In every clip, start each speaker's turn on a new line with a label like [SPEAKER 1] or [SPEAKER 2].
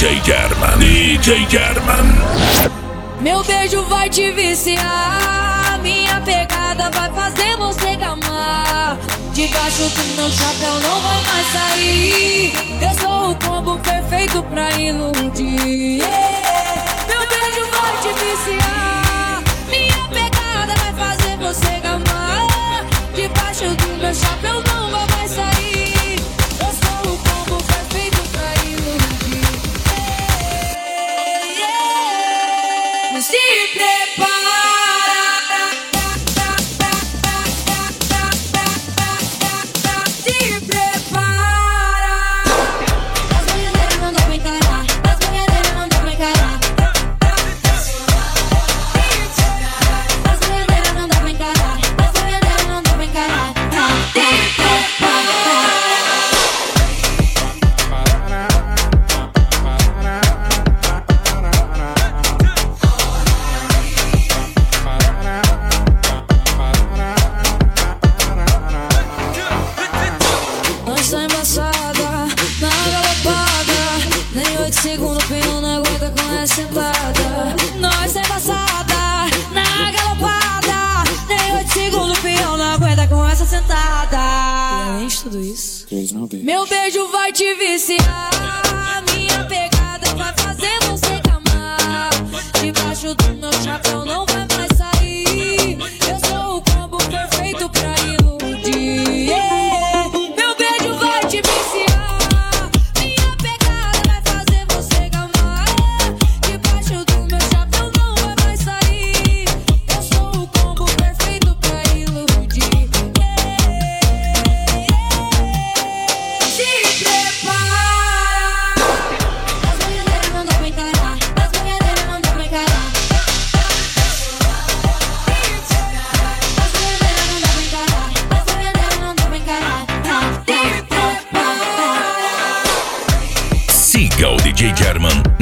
[SPEAKER 1] DJ German, DJ German.
[SPEAKER 2] Meu beijo vai te viciar, minha pegada vai fazer você gamar. Debaixo do meu chapéu não vai mais sair. Eu sou o combo perfeito pra iludir. Meu beijo vai te viciar, minha pegada vai fazer você gamar. Debaixo do meu chapéu não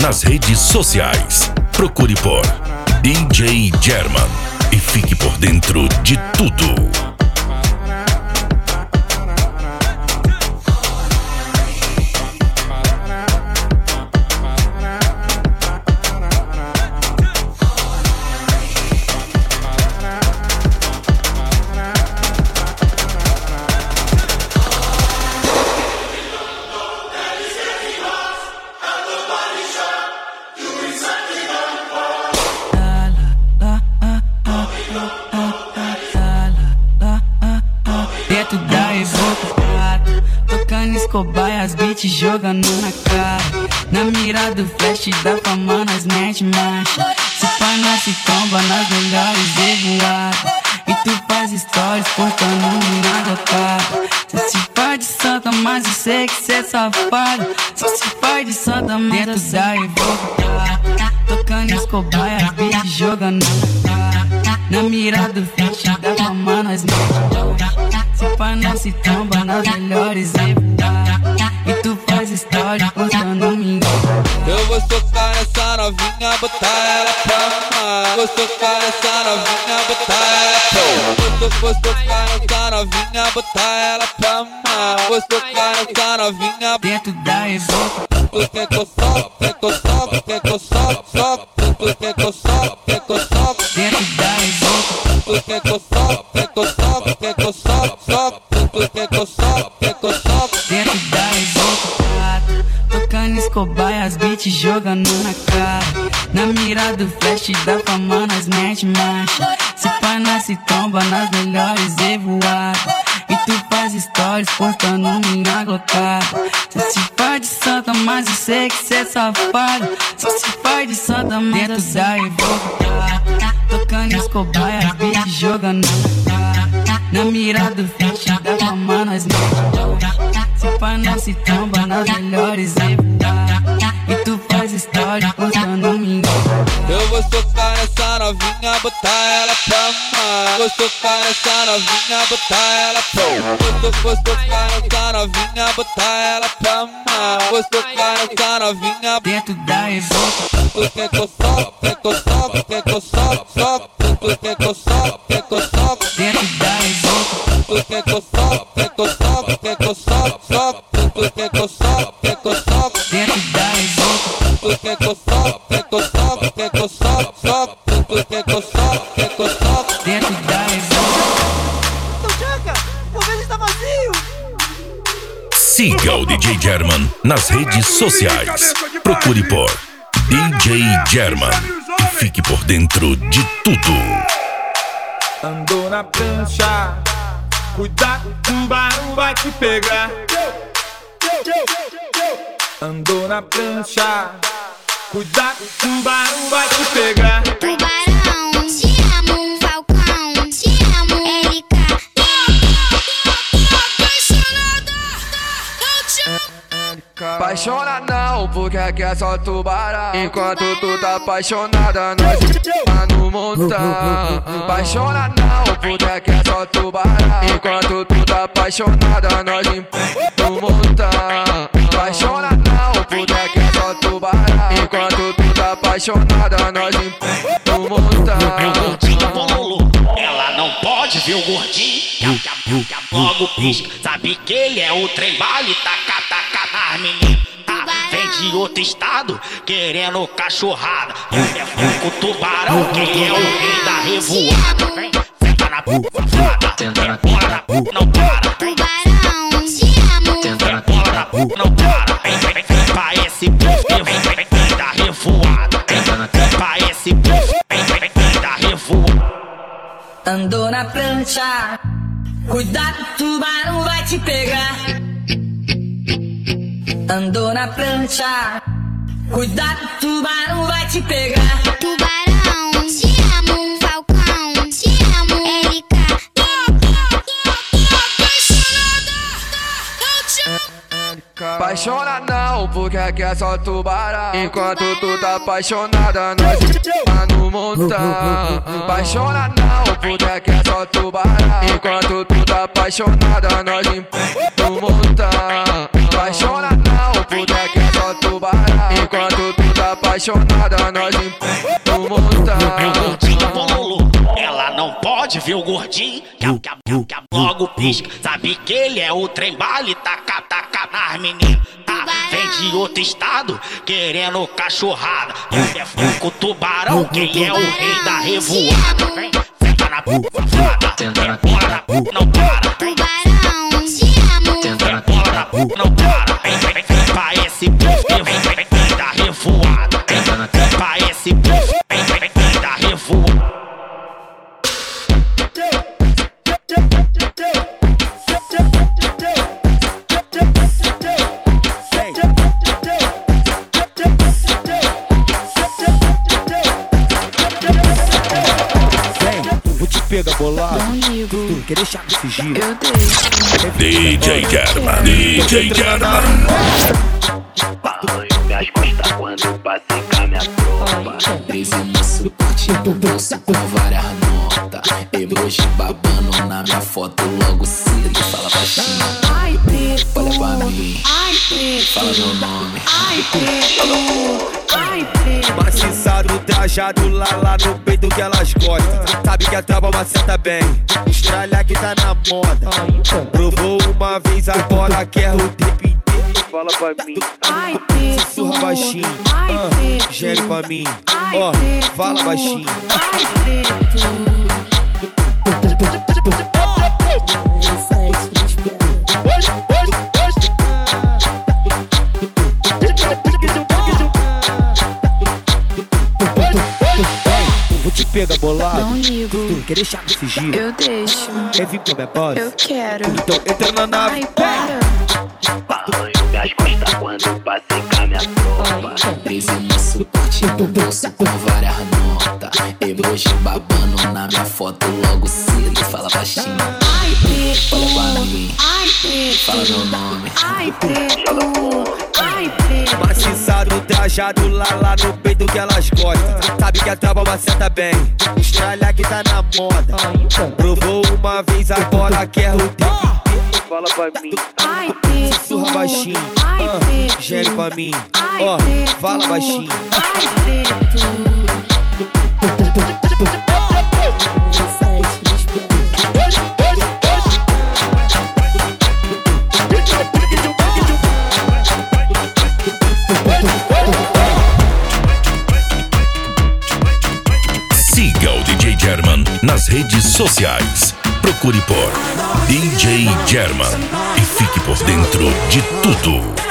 [SPEAKER 1] nas redes sociais. Procure por DJ German e fique por dentro de tudo.
[SPEAKER 3] Jogando na cara. Na mira do flash da fama nós mete marcha Se pá nós se tromba nas melhores revoadas E tu faz stories postando na cara. Cê se faz de santa, mas eu sei que cê é safado. Cê se faz de santa, mas dentro da evocada Tocando escobar as beats jogando na cara. Na mira do flash da fama nós mete Se pá nós se tromba nas melhores épocas E história postando me
[SPEAKER 4] Eu vou socar essa novinha, botar ela pra mamar. Vou socar essa novinha, botar ela pra mamar. Vou, vou socar essa novinha, botar ela pra mamar. Vou socar essa novinha,
[SPEAKER 3] Dentro da evoca
[SPEAKER 4] tu eu soco, quer que soco, quer que. Tu que que eu soco,
[SPEAKER 3] Dentro da evoca
[SPEAKER 4] tu eu soco, quer que soco, quer que. Tu que
[SPEAKER 3] E as beats jogando na cara. Na mira do flash da fama nós mete marcha Se pá nós se tromba nas melhores revoadas E tu faz stories postando minha glocada Cê se faz de santa, mas eu sei que cê é safado. Cê se faz de santa, mas dentro da evoca Tocando e as beats jogando na Na mira do flash da fama nós mete Se pá nós se tromba nas melhores épocas E tu faz stories postando minha
[SPEAKER 4] Eu vou socar essa novinha, botar ela pra mamar. Vou socar essa novinha, botar ela pra mamar. Vou, vou socar essa novinha, botar ela pra mamar. Vou socar essa novinha,
[SPEAKER 3] Dentro da evoca
[SPEAKER 4] tu quer que eu soco, quer que eu soco, quer que eu soco, soco. Tu quer que eu soco, quer que eu soco, tu quer que eu soco, quer que eu soco, quer que eu soco, soco, tu quer que eu soco, quer que eu soco.
[SPEAKER 3] Dentro da resenha. Tu quer que eu soco, quer que eu soco, quer que eu soco, soco, tu quer que eu soco, quer que eu soco.
[SPEAKER 5] Dentro da
[SPEAKER 6] resenha. Então Chaca, o governo está vazio.
[SPEAKER 1] Siga o DJ German nas redes sociais. Procure por DJ German e fique por dentro de tudo.
[SPEAKER 7] Andou na prancha cuidado, tubarão vai te pegar. Andou na prancha, cuidado, tubarão vai te pegar.
[SPEAKER 8] Apaixona não, porque aqui é só tubarão Enquanto tu tá apaixonada, nós tá no montão Apaixona não, porque aqui é só tubarão Enquanto tu tá apaixonada, nós no montão Apaixona não, porque aqui é só tubarão Enquanto tu tá apaixonada, nós no montão.
[SPEAKER 9] Ela não pode ver o gordinho. Logo pisca, sabe que ele é o trem bala e taca, taca nas meninas. Tá, vem de outro estado, querendo cachorrada. É fogo tubarão, quem é o rei da revoada? Vem, senta na safada, bola na não para.
[SPEAKER 10] Tubarão, te amo.
[SPEAKER 9] bola na não para. Vem, vem, vem pra esse puff, vem, vem, vem, vem da revoada. Vem pra esse puff, vem, vem, vem da revoada.
[SPEAKER 5] Andou na prancha, cuidado, tubarão vai te pegar. Andou na prancha, cuidado, tubarão vai te pegar.
[SPEAKER 10] Tubarão,
[SPEAKER 8] Apaixona não, porque aqui é só tubarão Enquanto tu tá apaixonada, nós tá no montão Apaixona não, porque aqui é só tubarão Enquanto tu tá apaixonada, nós no montão Apaixona não, porque aqui é só tubarão Enquanto tu tá apaixonada, nós no montão.
[SPEAKER 9] Ela não pode ver o gordinho, que a, que a, que a, que a logo pisca. Sabe que ele é o trem bala e taca, taca nas meninas. Tá, vem de outro estado, querendo cachorrada. É fogo tubarão, quem é o rei da revoada? Vem, senta na safada, bola na não para. Vem,
[SPEAKER 7] Pegar bolado. Tu quer deixar de fugir?
[SPEAKER 5] Eu deixo.
[SPEAKER 1] DJ German, DJ German.
[SPEAKER 11] Balanço minhas costas quando passei com a minha tropa. Treze moço curtindo bolsa com várias notas. Emoji babando na minha foto logo cedo. Fala baixinho,
[SPEAKER 2] Preto.
[SPEAKER 11] olha pra mim,
[SPEAKER 2] Ai, preto.
[SPEAKER 11] fala meu nome.
[SPEAKER 2] Ai, preto. Ai.
[SPEAKER 7] Maciçado, trajado lá, lá no peito que elas gostam. Sabe que a trava maceta bem. Estralha que tá na moda. Provou uma vez, agora quer o tempo inteiro. Fala pra mim,
[SPEAKER 2] Ai, preto.
[SPEAKER 7] sussurra baixinho.
[SPEAKER 2] Ai,
[SPEAKER 7] Ah, gere pra mim. Ó, fala baixinho.
[SPEAKER 2] Ai,
[SPEAKER 7] Pegar bolado.
[SPEAKER 2] Não ligo.
[SPEAKER 7] Tu quer deixar fugir?
[SPEAKER 2] Eu deixo.
[SPEAKER 7] Quer vir pra minha?
[SPEAKER 2] Eu quero.
[SPEAKER 7] Então entra na nave.
[SPEAKER 2] Ai, para.
[SPEAKER 11] Balanço minhas costas quando passei com a minha tropa. Treze moço curtindo bolsa com várias notas. Emoji babando na minha foto logo cedo. Fala baixinho,
[SPEAKER 2] Ai, preto.
[SPEAKER 11] olha pra mim,
[SPEAKER 2] Ai, preto.
[SPEAKER 11] fala meu nome.
[SPEAKER 2] Ai, preto. Ai, preto.
[SPEAKER 7] Trajado lá, lá no peito que elas gostam. Sabe que a trava maceta bem. Estralha que tá na moda. Provou uma vez, agora quer o tempo. Fala pra mim,
[SPEAKER 2] Ai,
[SPEAKER 7] sussurra baixinho.
[SPEAKER 2] Ai,
[SPEAKER 7] Ah, gere pra mim. Ó, fala baixinho.
[SPEAKER 2] Ai,
[SPEAKER 1] nas redes sociais. Procure por DJ German e fique por dentro de tudo.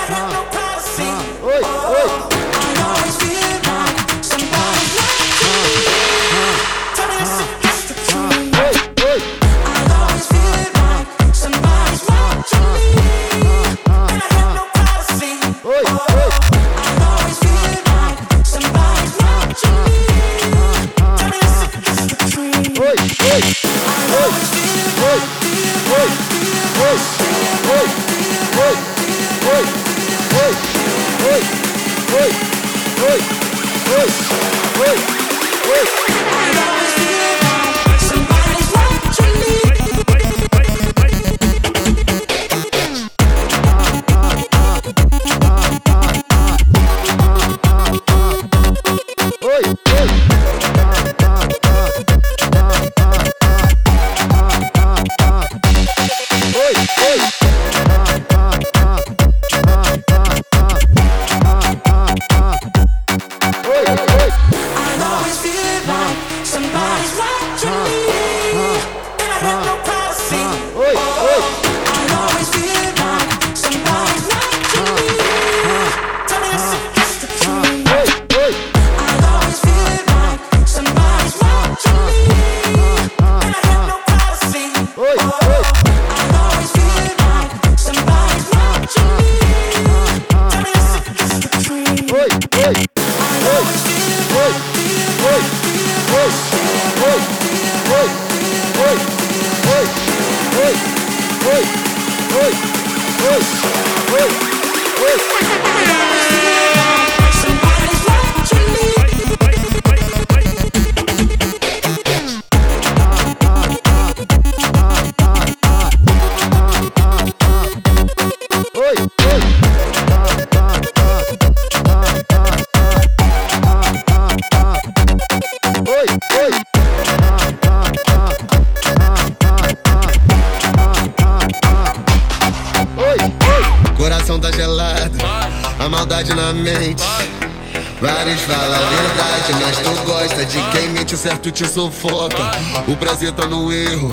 [SPEAKER 12] Te sufoca. O prazer tá no erro,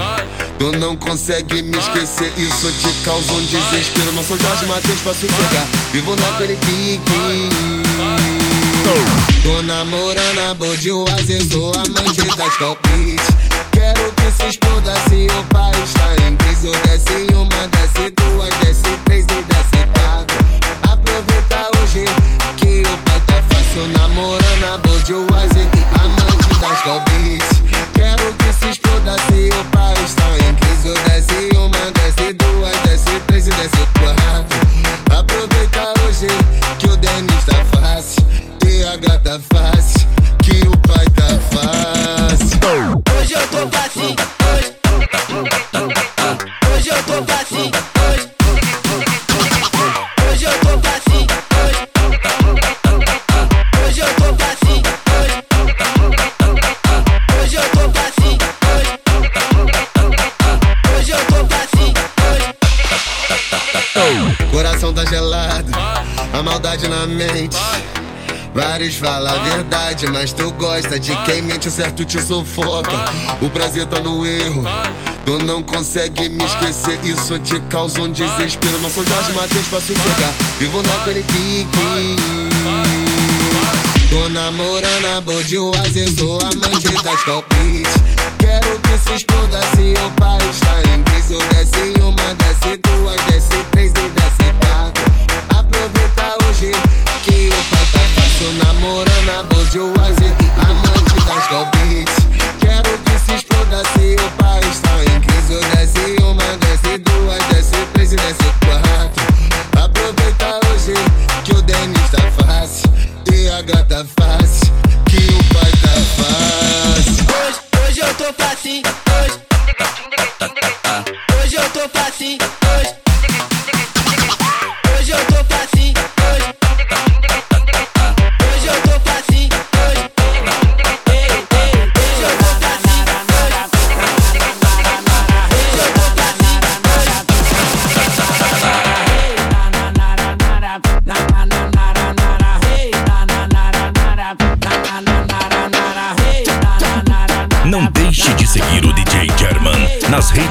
[SPEAKER 12] tu não consegue me esquecer. Isso te causa um desespero. Não sou Jorge Matheus pra sufocar, vivo naquele pique. Tô namorando a Budweiser, sou amante das palpites. Quero que se exploda se o país tá em crise. Uma, desce duas, desce verdade, mas tu gosta de quem mente, o certo te sufoca. O prazer tá no erro, tu não consegue me esquecer. Isso te causa um desespero. Não sou Jorge Matheus pra sufocar, vivo naquele pique. Tô namorando a Budweiser, sou amante das palpites. Quero que se exploda se o país tá em crise. Desce uma, desce duas, desce três e desce quatro. Aproveita hoje que o pai tá fácil. Namorando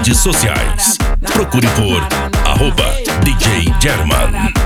[SPEAKER 1] redes sociais. Procure por arroba DJ German.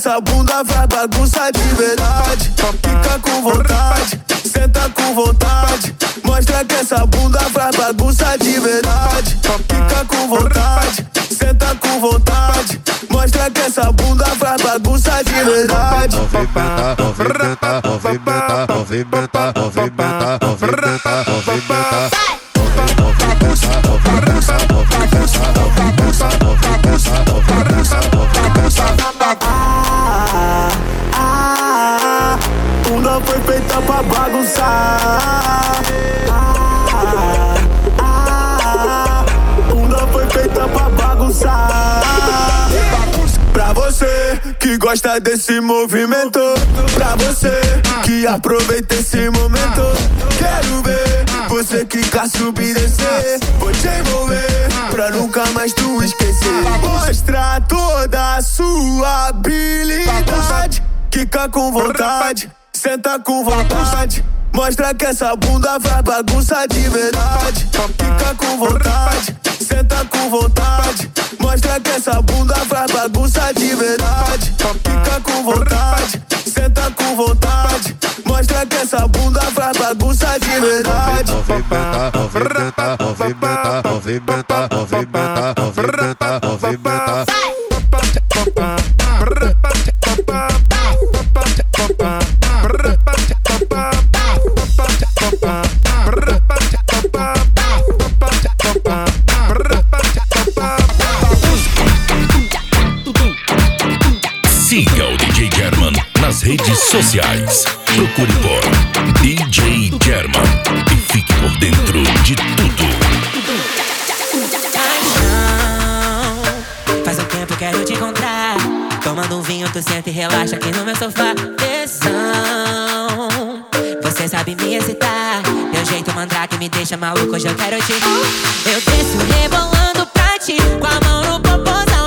[SPEAKER 13] Mostra que essa bunda que aproveita esse momento, quero ver você quer subir e descer. Vou te envolver pra nunca mais tu esquecer. Mostra toda a sua habilidade, quica com vontade, senta com vontade. Mostra que essa bunda vai bagunça de verdade. Fica com vontade, senta com vontade. Mostra que essa bunda vai bagunça de verdade. Fica com vontade, senta com vontade. Mostra que essa bunda vai bagunça de verdade.
[SPEAKER 12] Movimenta.
[SPEAKER 1] Sociais. Procure por DJ German e fique por dentro de tudo.
[SPEAKER 14] Faz um tempo quero te encontrar. Tomando um vinho, tu senta e relaxa aqui no meu sofá. Tesão, você sabe me excitar. Teu jeito mandrake me deixa maluco, hoje eu quero te. Eu desço rebolando pra ti, com a mão no popozão.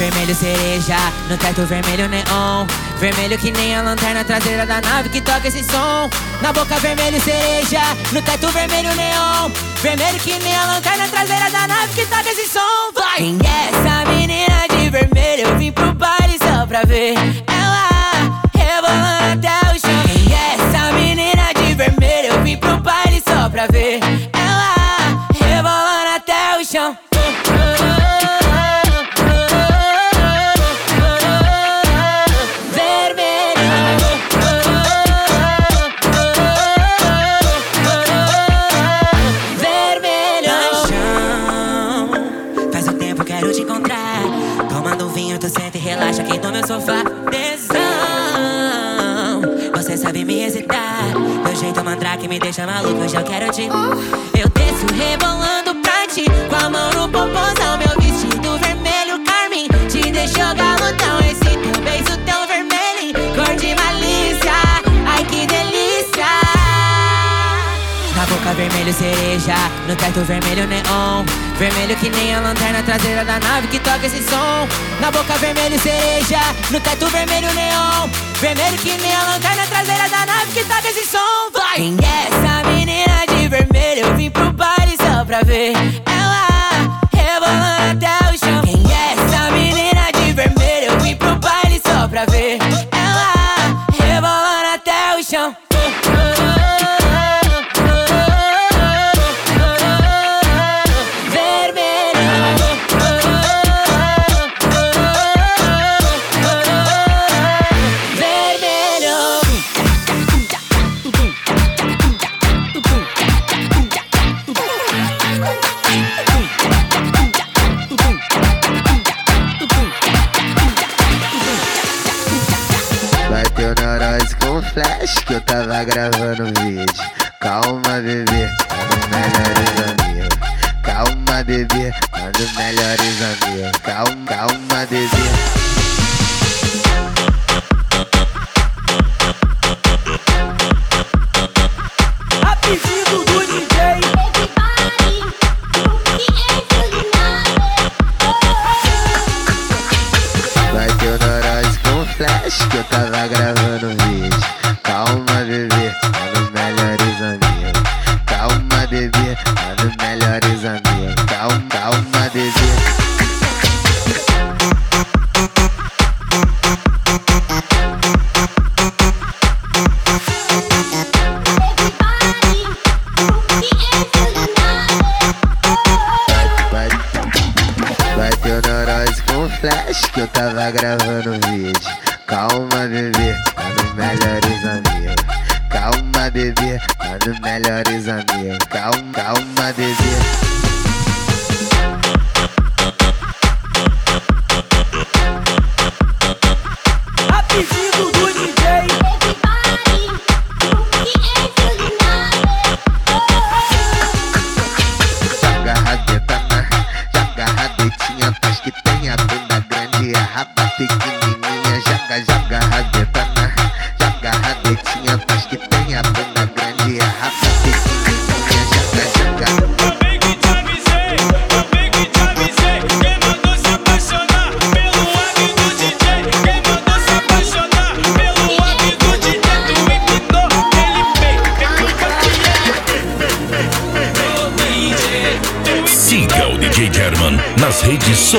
[SPEAKER 14] Vermelho cereja, no teto vermelho neon Vermelho que nem a lanterna traseira da nave que toca esse som Na boca vermelho cereja, no teto vermelho neon Vermelho que nem a lanterna traseira da nave que toca esse som Vai! Quem é essa menina de vermelho? Eu vim pro baile só pra ver Ela rebolando até o chão Quem é essa menina de vermelho? Eu vim pro baile só pra ver mandrake me deixa maluco, hoje eu quero te Eu desço rebolando pra ti Com a mão no popozão Meu vestido vermelho, carmim Te deixou boca vermelho cereja, no teto vermelho neon. Vermelho que nem a lanterna traseira da nave que toca esse som. Na boca vermelho cereja, no teto vermelho neon. Vermelho que nem a lanterna traseira da nave que toca esse som. Vai! Quem é essa menina de vermelho? Eu vim pro baile só pra ver ela rebolando até o chão. Quem é essa menina de vermelho? Eu vim pro baile só pra ver.
[SPEAKER 15] bebê, tá dos melhores amigos. Calma, calma, bebê.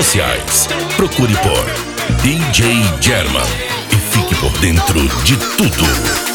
[SPEAKER 16] sociais. Procure por DJ German e fique por dentro de tudo.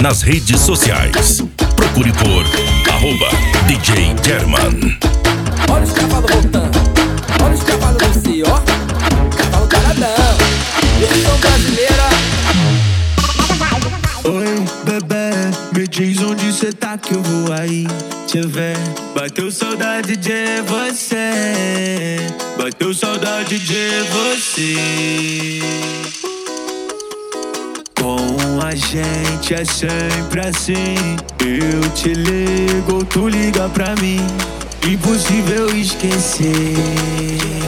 [SPEAKER 1] nas redes sociais. Procure por arroba DJ German.
[SPEAKER 17] Olha os cavalos voltando, olha os cavalos desse, ó. Cavalo taradão, versão brasileira.
[SPEAKER 13] Oi, bebê, me diz onde cê tá que eu vou aí te ver. Bateu saudade de você, bateu saudade de você a gente é sempre assim. Eu te ligo, tu liga pra mim. Impossível esquecer.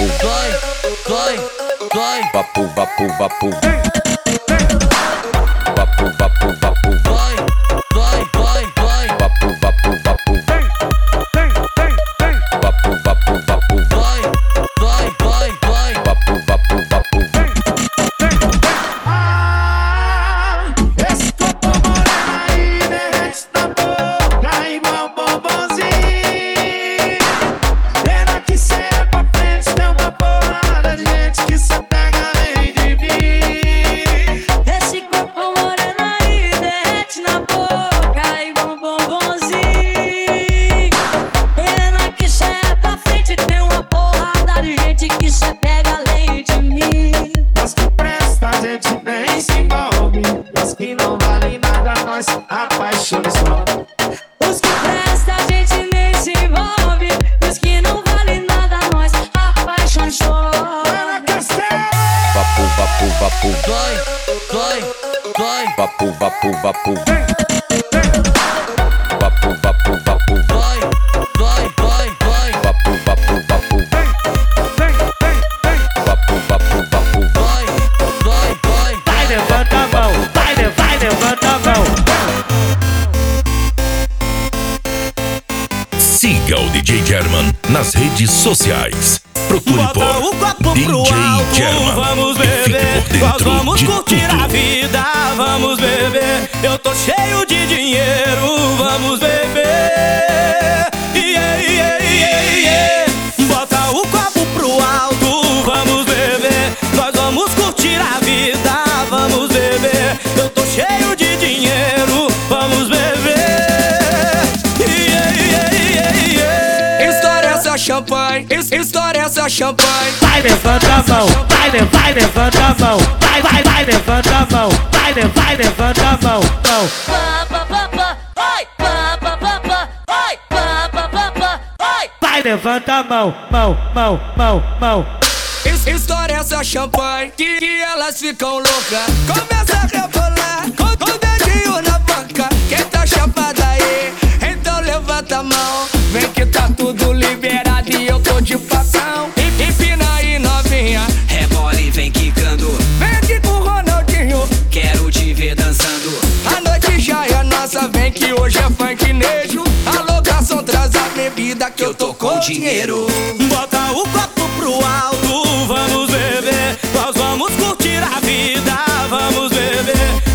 [SPEAKER 2] vapu. Vai, vai, vai. Vapu, vapu, vapu. Vapu, vapu, vapu. Vai,
[SPEAKER 18] levanta a mão, mão, mão, mão, mão.
[SPEAKER 19] Es- Estoura essa champanhe que, que elas ficam loucas. Começa a rebolar com, o dedinho na boca. Quem tá chapada aí, então levanta a mão. Vem que tá tudo liberado e eu tô de papão. E- Empina aí, novinha.
[SPEAKER 20] Rebola e vem quicando,
[SPEAKER 19] Vem aqui com o Ronaldinho.
[SPEAKER 20] quero te ver dançando.
[SPEAKER 19] A noite já é nossa, vem que hoje é funk nejo. Bebida que eu tô com dinheiro.
[SPEAKER 16] Bota o copo pro alto, vamos beber. Nós vamos curtir a vida, vamos beber.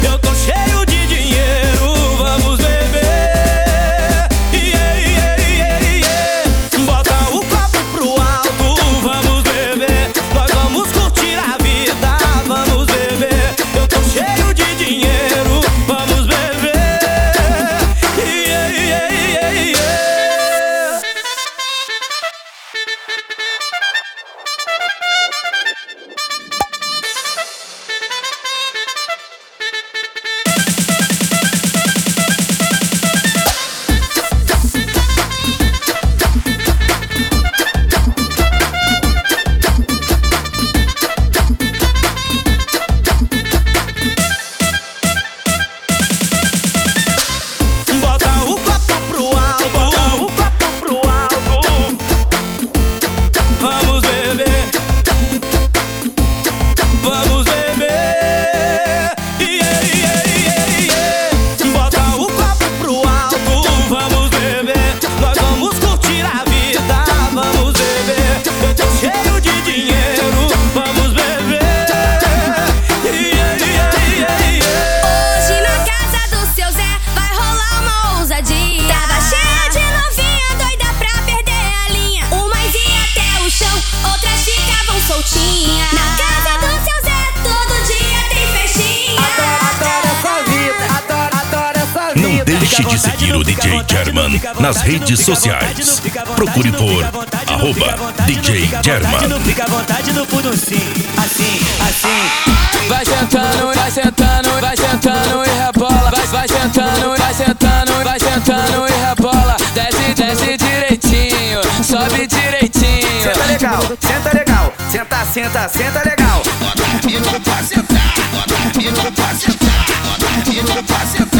[SPEAKER 1] DJ German nas redes sociais. Procure por arroba DJ German.
[SPEAKER 16] Fica à vontade no fundo sim, assim, assim.
[SPEAKER 19] Vai sentando, vai sentando, vai sentando e rebola. Vai, vai sentando, vai sentando, vai sentando e rebola. Desce, desce direitinho, sobe direitinho.
[SPEAKER 20] Senta legal, senta legal, senta, senta, senta legal. Bota a pra sentar, bota a pra sentar, bota a pra sentar,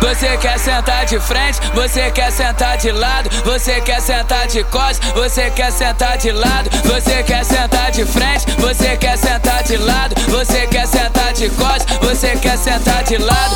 [SPEAKER 19] Você quer sentar de frente, você quer sentar de lado, você quer sentar de costas, você quer sentar de lado, você quer sentar de frente, você quer sentar de lado, você quer sentar de costas, você quer sentar de lado.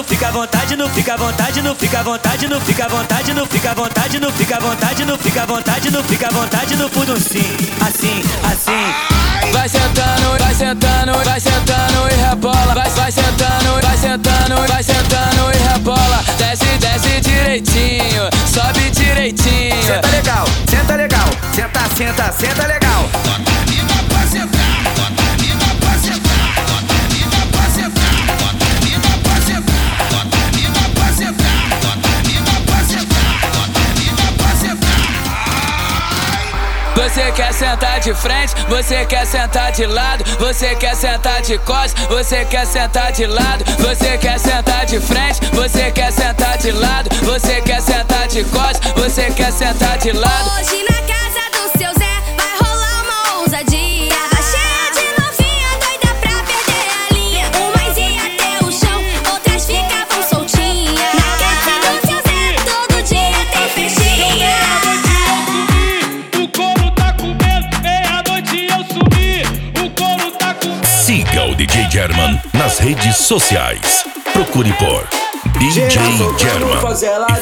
[SPEAKER 16] Não fica à vontade, não fica à vontade, não fica à vontade, não fica à vontade, não fica à vontade, não fica à vontade, não fica à vontade, não fica à vontade no fundo sim, assim, assim.
[SPEAKER 19] Vai sentando, vai sentando, vai sentando e rebola. Vai, vai sentando, vai sentando, vai sentando e rebola. Desce, desce direitinho, sobe direitinho.
[SPEAKER 20] Senta legal, senta legal, senta, senta, senta legal. Bota a mina pra sentar, bota a
[SPEAKER 21] Você quer sentar de frente, você quer sentar de lado, você quer sentar de costas, você quer sentar de lado, você quer sentar de frente, você quer sentar de lado, você quer sentar de costas, você quer sentar de lado.
[SPEAKER 1] DJ German nas redes sociais. Procure por DJ German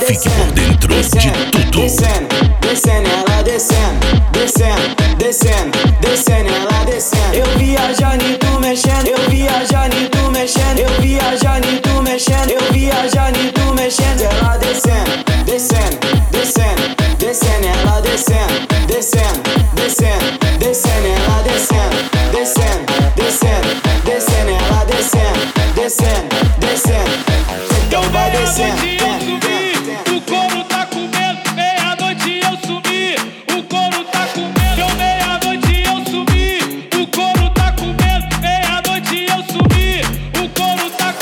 [SPEAKER 1] e fique por dentro de tudo.
[SPEAKER 22] Descendo, descendo, ela descendo, descendo, descendo, descendo, ela descendo. Eu viajando e tu mexendo, eu viajando e tu mexendo, eu viajando e tu mexendo, eu viajando e tu mexendo. Ela descendo, descendo, descendo, descendo, ela descendo, descendo, descendo, descendo, ela descendo, descendo, descendo, descendo. Então vai descendo.
[SPEAKER 23] O couro tá comendo, meia-noite eu sumi. O couro tá comendo, deu meia-noite eu sumi. O couro tá comendo, meia-noite eu sumi. O couro tá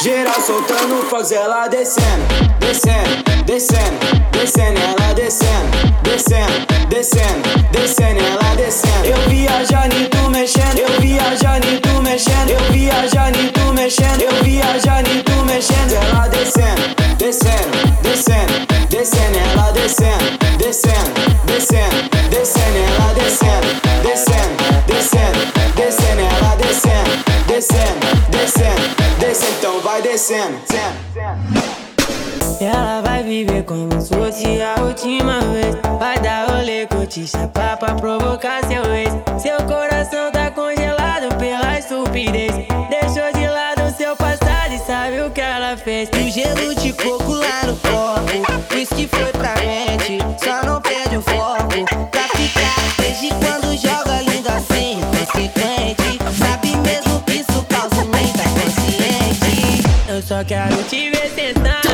[SPEAKER 22] Geral soltando fogos, ela descendo, descendo, descendo, descendo, ela descendo, descendo, descendo, descendo, ela descendo. Eu viajando e tu mexendo, eu viajando e tu mexendo, eu viajando e tu mexendo, eu viajando e tu mexendo, ela descendo, descendo, descendo, descendo, ela descendo, descendo, descendo, descendo, ela descendo, descendo, descendo, descendo, ela descendo, descendo, descendo, descendo, então vai descendo,
[SPEAKER 21] Ela vai viver como se fosse a última vez. Vai dar rolê, curtir, chapar pra provocar seu ex. Seu coração tá congelado pela estupidez. Deixou de lado seu passado e sabe o que ela fez.
[SPEAKER 24] O gelo de coco lá no copo. Isso que foi pra mente. Só não perde o foco. Pra ficar desde quando joga lindo assim. Consequente. Sabe mesmo que isso causa nem tá.
[SPEAKER 21] Eu só quero te ver sentando.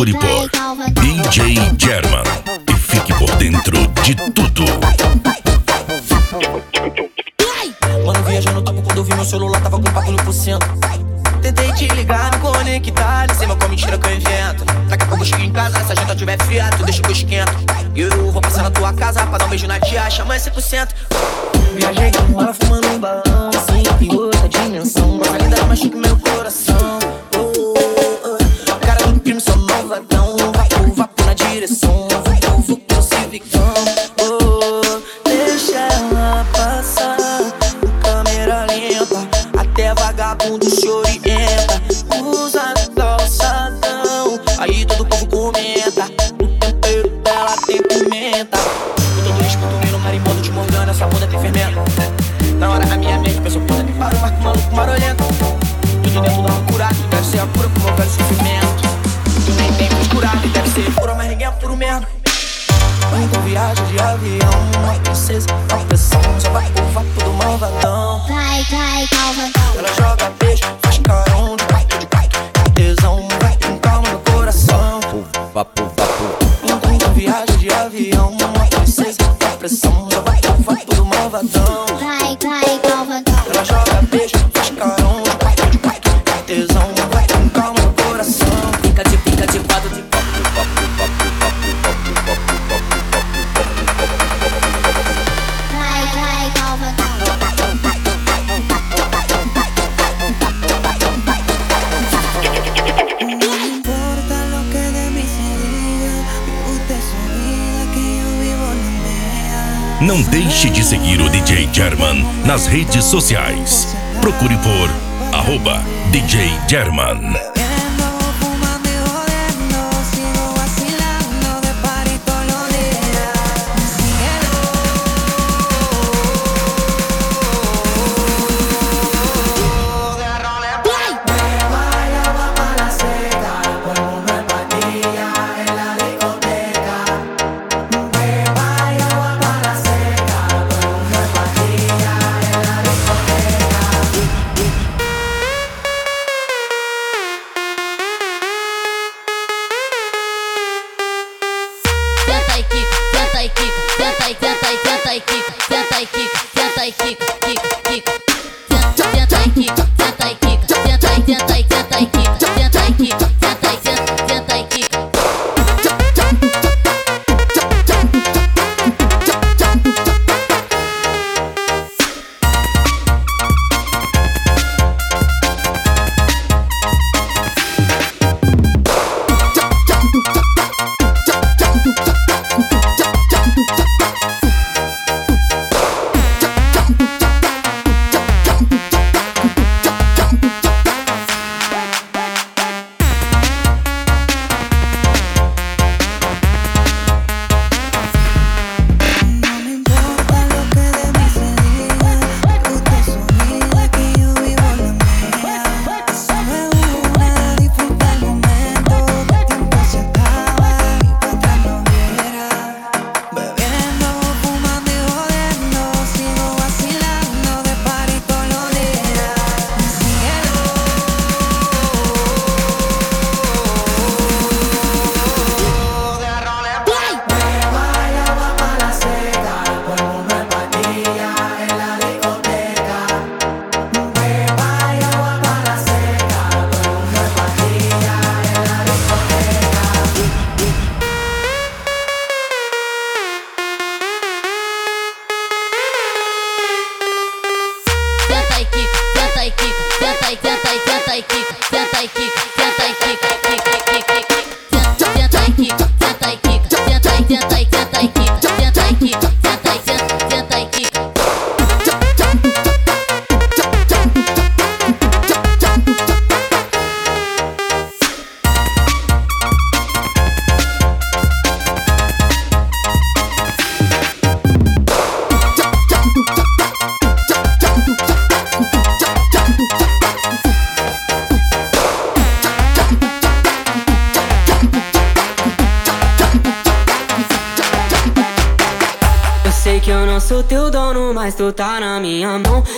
[SPEAKER 24] Curipó. play, play, 高分。Não
[SPEAKER 25] deixe de seguir o DJ German nas redes sociais. Procure por arroba DJ German.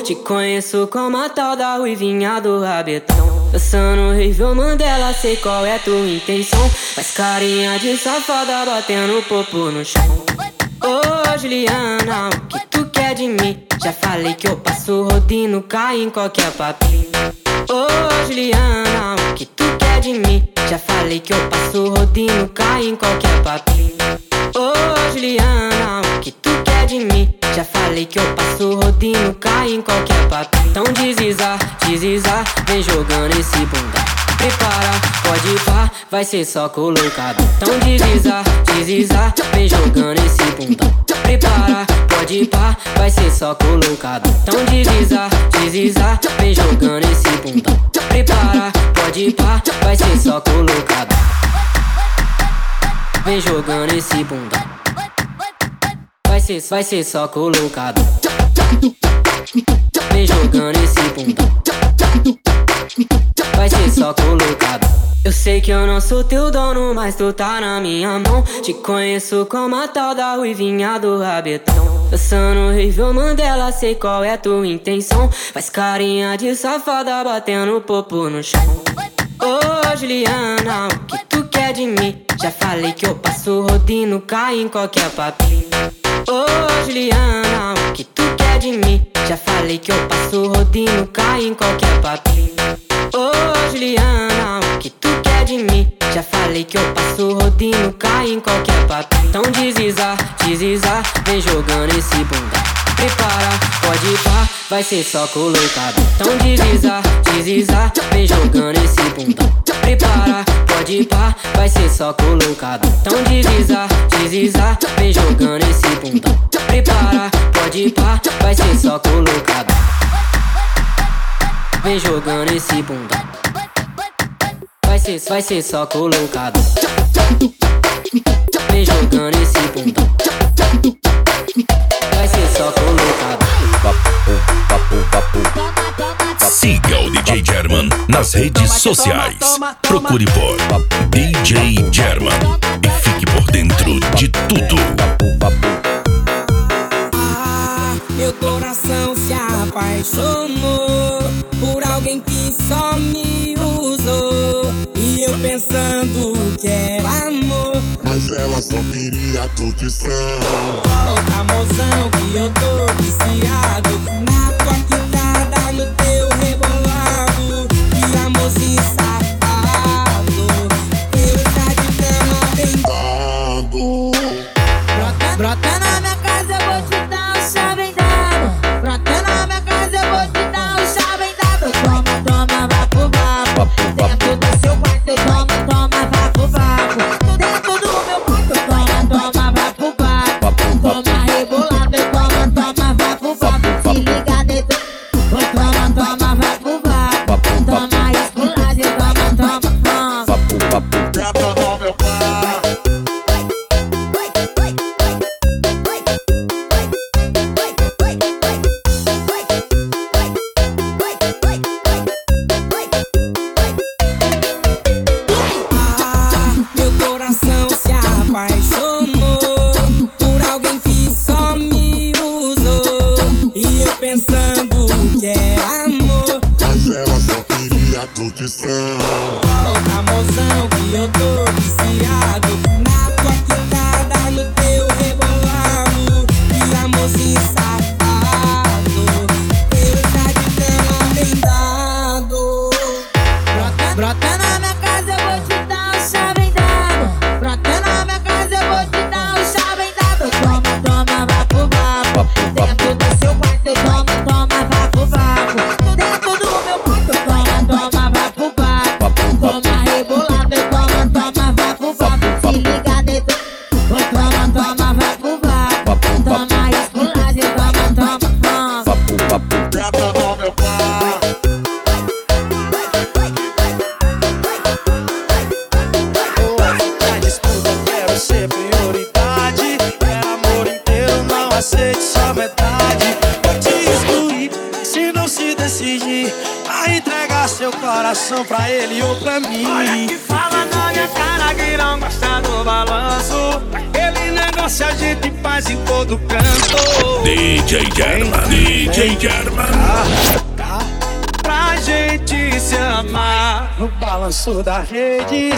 [SPEAKER 5] Te conheço como a tal da ruivinha do rabetão. Dançando horrível Mandela, sei qual é tua intenção. Faz carinha de safada, batendo popo no chão. Ô Juliana, o que tu quer de mim? Já falei que eu passo rodinho, cai em qualquer papinho. Ô Juliana, o que tu quer de mim? Já falei que eu passo rodinho, cai em qualquer papinho. Ô Juliana, o que tu quer de mim? Já falei que eu passo rodinho, cai em qualquer papinho. Então desliza, desliza, vem jogando esse bunda. Prepara, pode pá, vai ser só colocado. Então desliza, desliza, vem jogando esse bunda. Prepara, pode pá, vai ser só colocado. Então desliza, desliza, vem jogando esse bunda. Prepara, pode pá, vai ser só colocado. Vem jogando esse bunda. Vai ser, vai ser só colocado. Vem jogando esse bunda. Vai ser só colocado. Eu sei que eu não sou teu dono, mas tu tá na minha mão. Te conheço como a tal da ruivinha do rabetão. Dançando horrível Mandela, sei qual é tua intenção. Faz carinha de safada, batendo popo no chão. Ô Juliana, o que tu quer de mim? Já falei que eu passo rodinho, cai em qualquer papinho. Ô Juliana, o que tu quer de mim? Já falei que eu passo rodinho, cai em qualquer papinho. Ô Juliana, o que tu quer de mim? Já falei que eu passo rodinho, cai em qualquer papinho. Então desliza, desliza, vem jogando esse bunda. Prepara, pode pá, vai ser só colocado. Então desliza, desliza, vem jogando esse bunda. Prepara, pode pá, vai ser só colocado. Então desliza, desliza, vem jogando esse bunda. Prepara, pode pá, vai ser só colocado. Vem jogando esse bunda. Vai ser, vai ser só colocado. Vem jogando esse bunda. Só colocado.
[SPEAKER 1] Siga o DJ German nas redes sociais. Procure por DJ German e fique por dentro de tudo.
[SPEAKER 26] Meu coração se apaixonou por alguém que só me usou. E eu pensando que era
[SPEAKER 12] ela só queria curtição.
[SPEAKER 26] Outra mozão que eu tô viciado. Na tua quicada, no teu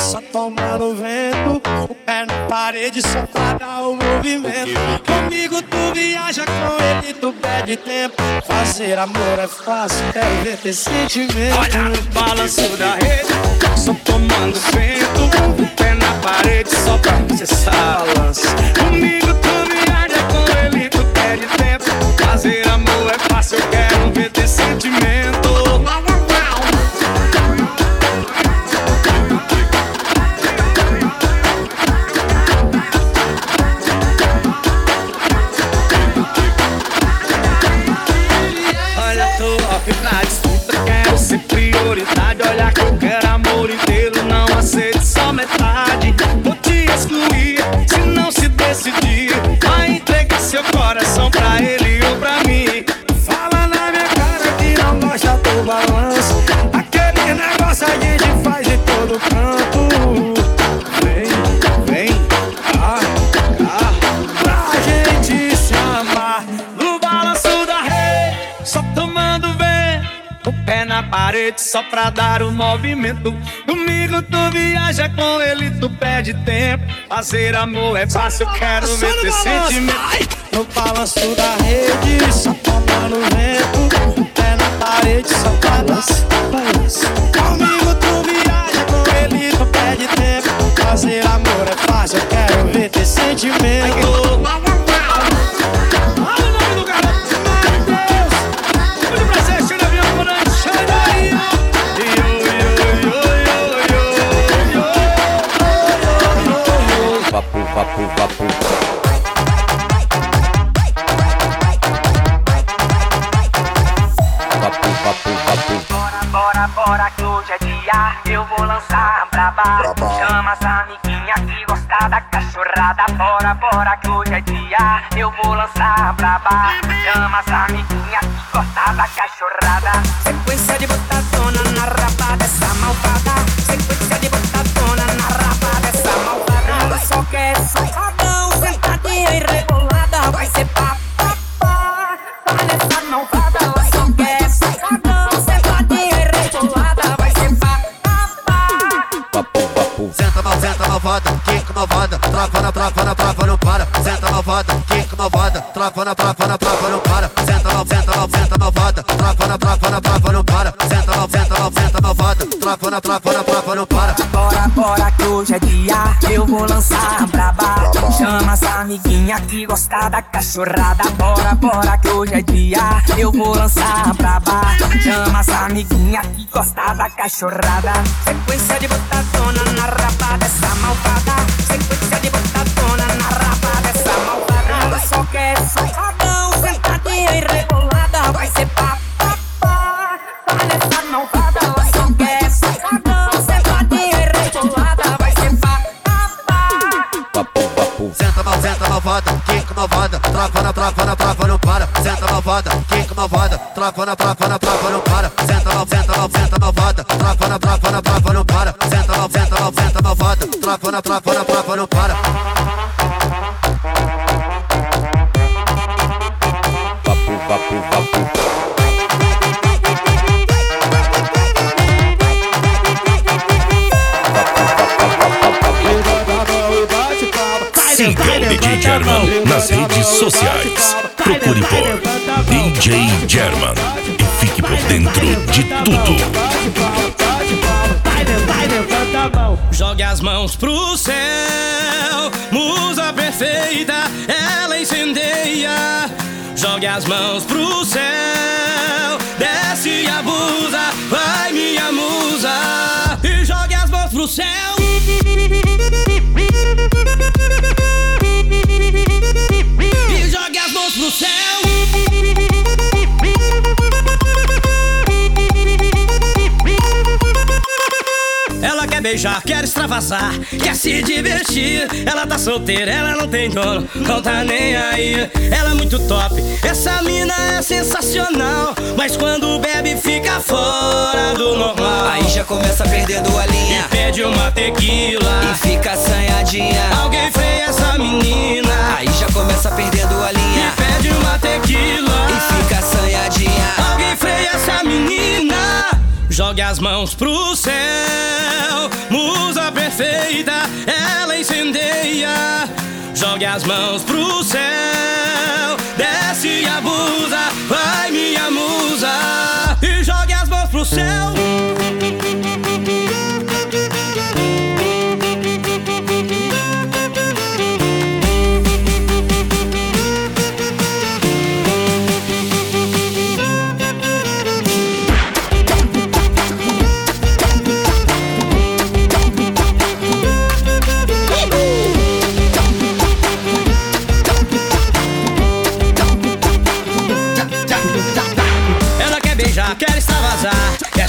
[SPEAKER 27] só tomando vento O pé na parede, só pra dar o movimento Comigo tu viaja, com ele tu perde tempo Fazer amor é fácil, quero ver ter sentimento
[SPEAKER 28] Olha no balanço da rede, só tomando vento. O pé na parede só pra cessar balanço. Comigo tu viaja, com ele tu perde tempo. Fazer amor é fácil, quero ver ter sentimento. Coração pra ele parede só pra dar o movimento. Comigo tu viaja, com ele tu perde tempo. Fazer amor é fácil, quero ver
[SPEAKER 27] no balanço.
[SPEAKER 28] sentimento.
[SPEAKER 27] No balanço da rede, só tomando vento O pé na parede, só pra dar Comigo tu viaja, com ele tu perde tempo Fazer amor é fácil, quero ver ter sentimento
[SPEAKER 28] yo.
[SPEAKER 29] Vapu, vapu, vapu. Vapu, vapu, vapu.
[SPEAKER 30] Bora, bora, que hoje é dia, eu vou lançar a braba. Chama as amiguinhas que gosta da cachorrada. Bora, bora, que hoje é dia, eu vou lançar a braba. Chama as amiguinhas que gosta da cachorrada. Sequência de botadona na raba na
[SPEAKER 31] trava na trava não para.
[SPEAKER 30] Bora, bora, que hoje é dia, eu vou lançar a braba. Chama as amiguinhas que gosta da cachorrada. Bora, bora, que hoje é dia, eu vou lançar a braba. Chama as amiguinhas que gosta da cachorrada. Sequência de botadona na raba dessa malvada. Na
[SPEAKER 31] trava na trava não para. Senta mal, senta mal, senta malvada, trava na trava na trava não para. Senta mal, senta mal, senta malvada, trava na trava na trava não para.
[SPEAKER 29] Vapu, vapu, vapu.
[SPEAKER 1] Siga o DJ German nas redes sociais. Dentro de tudo.
[SPEAKER 16] Jogue as mãos pro céu, musa perfeita, ela incendeia. Jogue as mãos pro céu, desce e abusa, vai minha musa. E jogue as mãos pro céu. beijar, quer extravasar, quer se divertir. Ela tá solteira, ela não tem dono, não tá nem aí. Ela é muito top, essa mina é sensacional. Mas quando bebe, fica fora do normal.
[SPEAKER 32] Aí já começa perdendo a linha.
[SPEAKER 16] E pede uma tequila.
[SPEAKER 32] E fica assanhadinha.
[SPEAKER 16] Alguém freia essa menina.
[SPEAKER 32] Aí
[SPEAKER 20] já começa perdendo a linha. E
[SPEAKER 16] pede uma tequila. E
[SPEAKER 20] fica assanhadinha.
[SPEAKER 16] Alguém freia essa menina as mãos pro céu, musa perfeita, ela incendeia. Jogue as mãos pro céu, desce e abusa, vai minha musa. E jogue as mãos pro céu.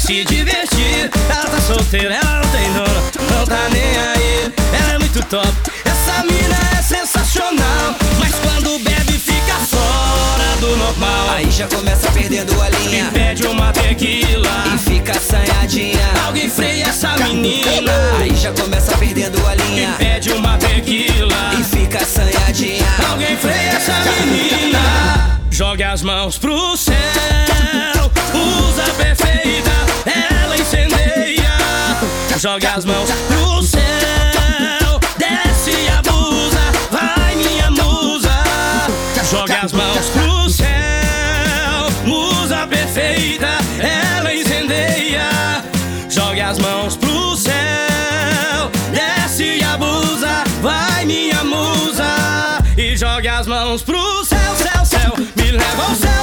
[SPEAKER 16] Se divertir. Ela tá solteira, ela não tem dono, não tá nem aí. Ela é muito top, essa mina é sensacional. Mas quando bebe, fica fora do normal.
[SPEAKER 22] Aí já começa perdendo a linha.
[SPEAKER 16] E pede uma tequila.
[SPEAKER 22] E fica assanhadinha.
[SPEAKER 16] Alguém freia essa menina.
[SPEAKER 22] Aí já começa perdendo a linha.
[SPEAKER 16] E pede uma tequila.
[SPEAKER 22] E fica assanhadinha.
[SPEAKER 16] Alguém freia essa menina. Jogue as mãos pro céu, usa perfeita, ela incendeia. Jogue as mãos pro céu, desce e abusa, vai minha musa. Jogue as mãos pro céu, musa perfeita, ela incendeia. Jogue as mãos pro céu, desce e abusa, vai minha musa. E jogue as mãos pro céu, leva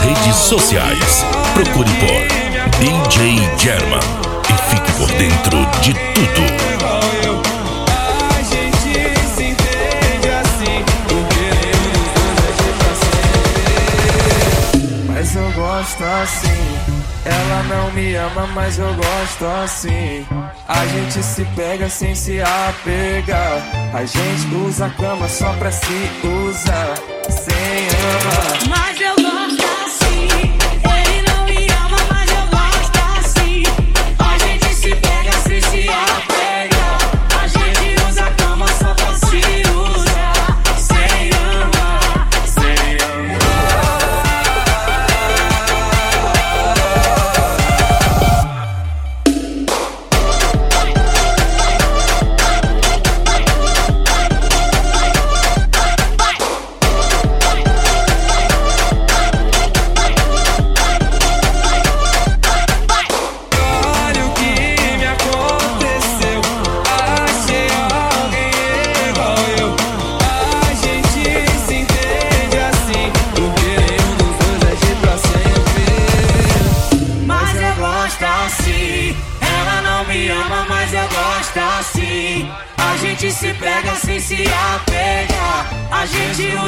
[SPEAKER 1] redes sociais. Procure por DJ German e fique por dentro de tudo.
[SPEAKER 33] Mas eu gosto assim. Ela não me ama, mas eu gosto assim. A gente se pega sem se apegar. A gente usa a cama só pra se usar. Sem amar.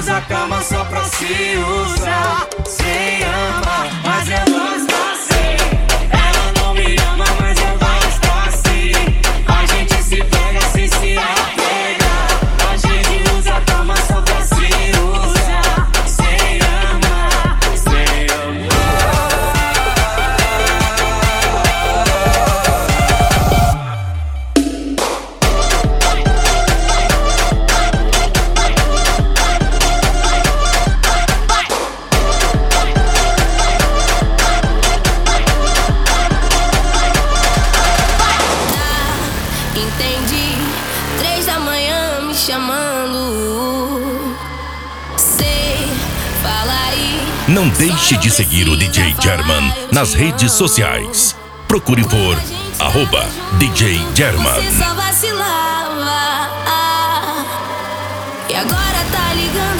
[SPEAKER 2] Usa a cama só pra se usar.
[SPEAKER 1] Deixe de seguir o DJ German nas redes sociais. Procure por arroba DJ German.
[SPEAKER 34] E agora tá ligando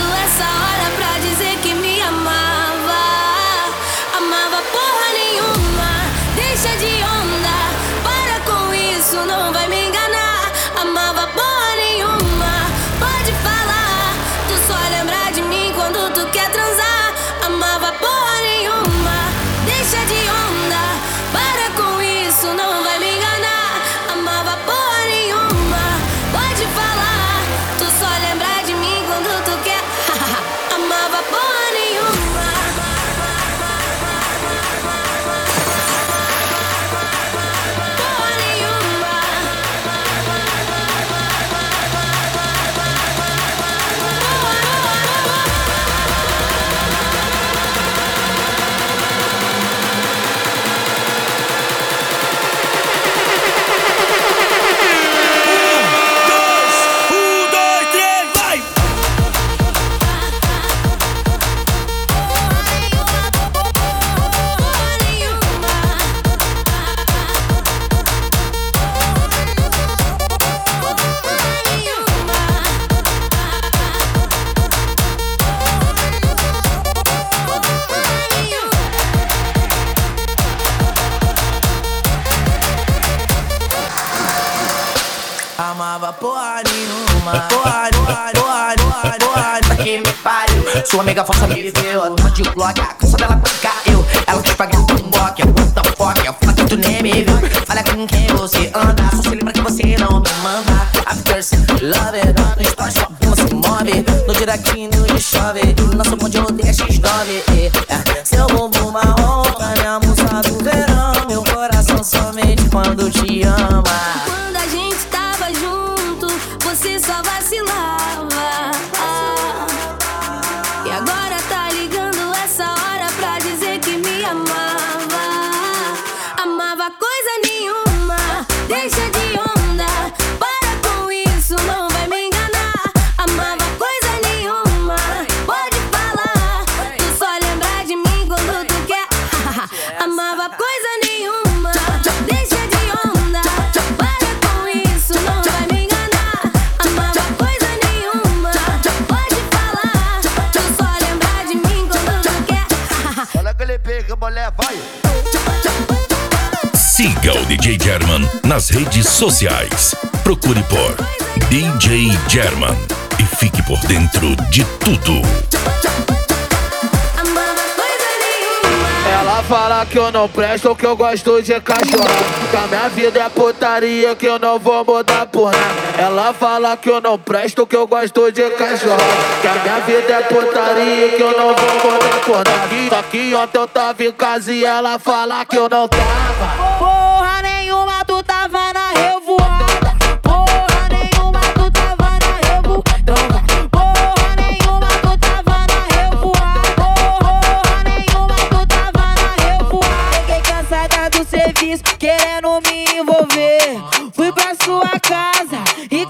[SPEAKER 34] Porra nenhuma.
[SPEAKER 32] Porra, porra, porra, porra. Pra que me pariu? Sua mega força me viveu. Toma de bloco, a calça dela caiu. Ela quis pagar um boque. What the fuck? Eu que tu nem me viu. Fala com quem você anda. Só se lembra que você não me manda. After love it. No story só você move. No direct no chove. Nosso bonde odeia X9. eh. Seu bumbum marrom. Minha música do verão. Meu coração somente quando te ama.
[SPEAKER 1] DJ German nas redes sociais. Procure por DJ German e fique por dentro de tudo.
[SPEAKER 7] Ela fala que eu não presto, que eu gosto de cachorro. Que a minha vida é putaria, que eu não vou mudar por nada. Ela fala que eu não presto, que eu gosto de cachorro. Que a minha vida é putaria, que eu não vou mudar por nada. Só que ontem eu tava em casa e ela fala que eu não tava.
[SPEAKER 26] Porra nenhuma, tu tava na revoada. Querendo me envolver. Fui pra sua casa e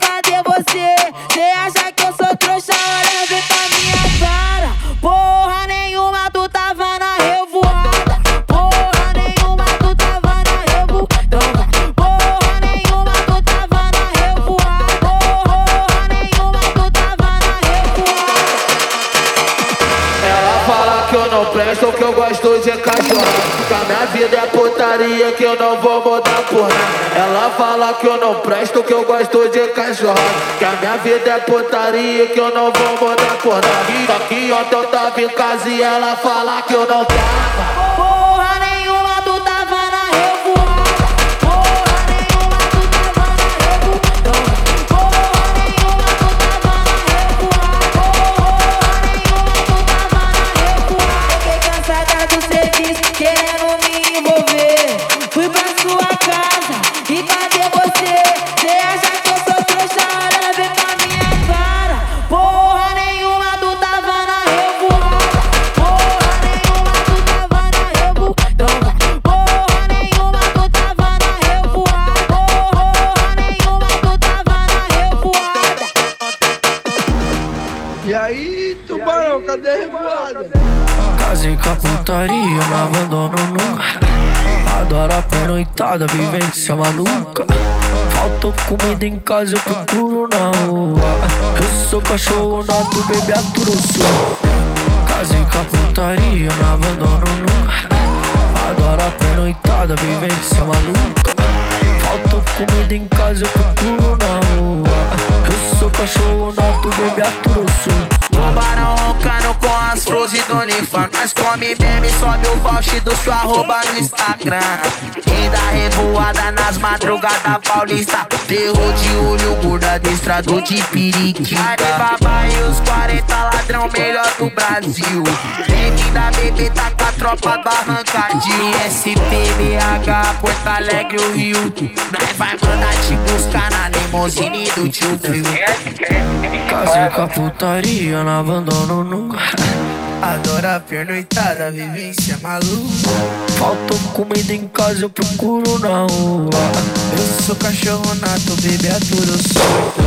[SPEAKER 7] putaria, que eu não vou mudar por nada. Ela fala que eu não presto, que eu gosto de cachorro. Que a minha vida é putaria, que eu não vou mudar por nada. Só que ontem eu tava em casa e ela fala que eu não tava.
[SPEAKER 26] Porra nenhuma,
[SPEAKER 35] pernoitada, vivência maluca. Faltou comida em casa, eu procuro na rua. Eu sou cachorro nato, bebê aturo sou. Casei com a putaria, não abandono nunca. Adoro a pernoitada, vivência maluca. Faltou comida em casa, eu procuro na rua. Sou nato, bebê aturo sou.
[SPEAKER 32] Tubarão roncando com as flores do Unifam Nós come e bebe, sobe o voucher do sua arroba no Instagram. E da revoada nas madrugadas paulista. Terror de olho, gorda destrado de periquita. Alibaba e os 40 ladrão melhor do Brasil. Bem-vinda, bebê, tá tropa do arrancadinho SPBH, Porto Alegre, o Rio Nós vai mandar te buscar na limousine do tio Fio
[SPEAKER 35] Casei com a putaria, não abandono nunca.
[SPEAKER 32] Adoro pernoitada, vivência maluca.
[SPEAKER 35] Faltou comida em casa, eu procuro na rua.
[SPEAKER 32] Eu sou cachorro nato, bebê aturo solto.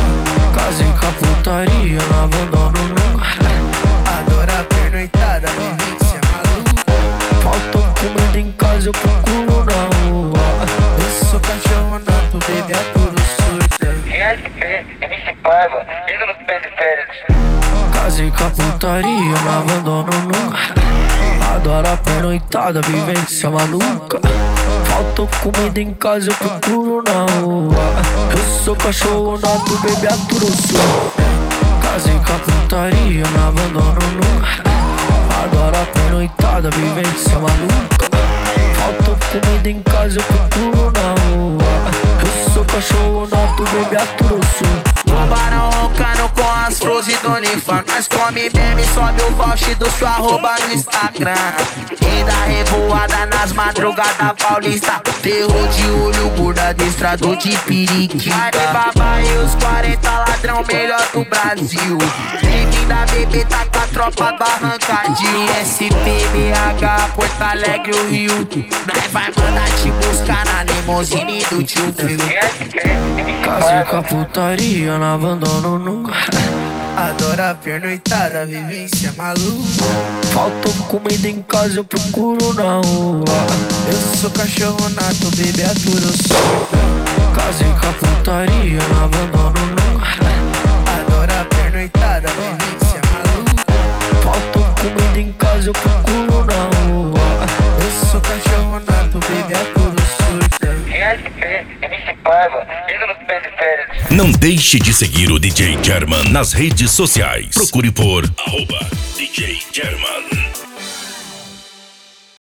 [SPEAKER 35] Casei com a putaria, não abandono nunca. Eu procuro na rua.
[SPEAKER 32] Eu sou cachorro nato, bebê aturo solto.
[SPEAKER 35] Casei com a putaria, não abandono nunca. Adoro a pernoitada, vivência maluca. Faltou comida em casa, eu procuro na rua. Eu sou cachorro nato, baby, aturo sou Casei com a putaria, não abandono nunca Adoro a pernoitada, vivência maluca Falta comida em casa, eu procuro na rua. Eu sou cachorro nato, baby, aturo sou
[SPEAKER 32] Tubarão roncando com as flores do Nifan Nós come, bebe, sobe o voucher do sua arroba no Instagram. E dá revoada nas madrugadas paulista. Terror de olho, gorda destrado de periquita. Alibaba e os 40 ladrão melhor do Brasil. Bem-vinda, bebê, tá com a tropa do arrancadinho SPBH, Porto Alegre, o Rio. Nós vai mandar te buscar na limousine do tio Phil
[SPEAKER 35] Casei com a putaria, não abandono nunca
[SPEAKER 32] Adoro a pernoitada, vivência maluca
[SPEAKER 35] Faltou comida em casa, eu procuro na rua
[SPEAKER 32] Eu sou cachorro nato, bebê, aturo sou
[SPEAKER 35] Casei com a putaria, não abandono nunca
[SPEAKER 32] Adoro a pernoitada, vivência maluca
[SPEAKER 35] Faltou comida em casa, eu procuro na rua
[SPEAKER 32] Eu sou cachorro nato, bebê,
[SPEAKER 1] Não deixe de seguir o DJ German nas redes sociais. Procure por arroba DJ German.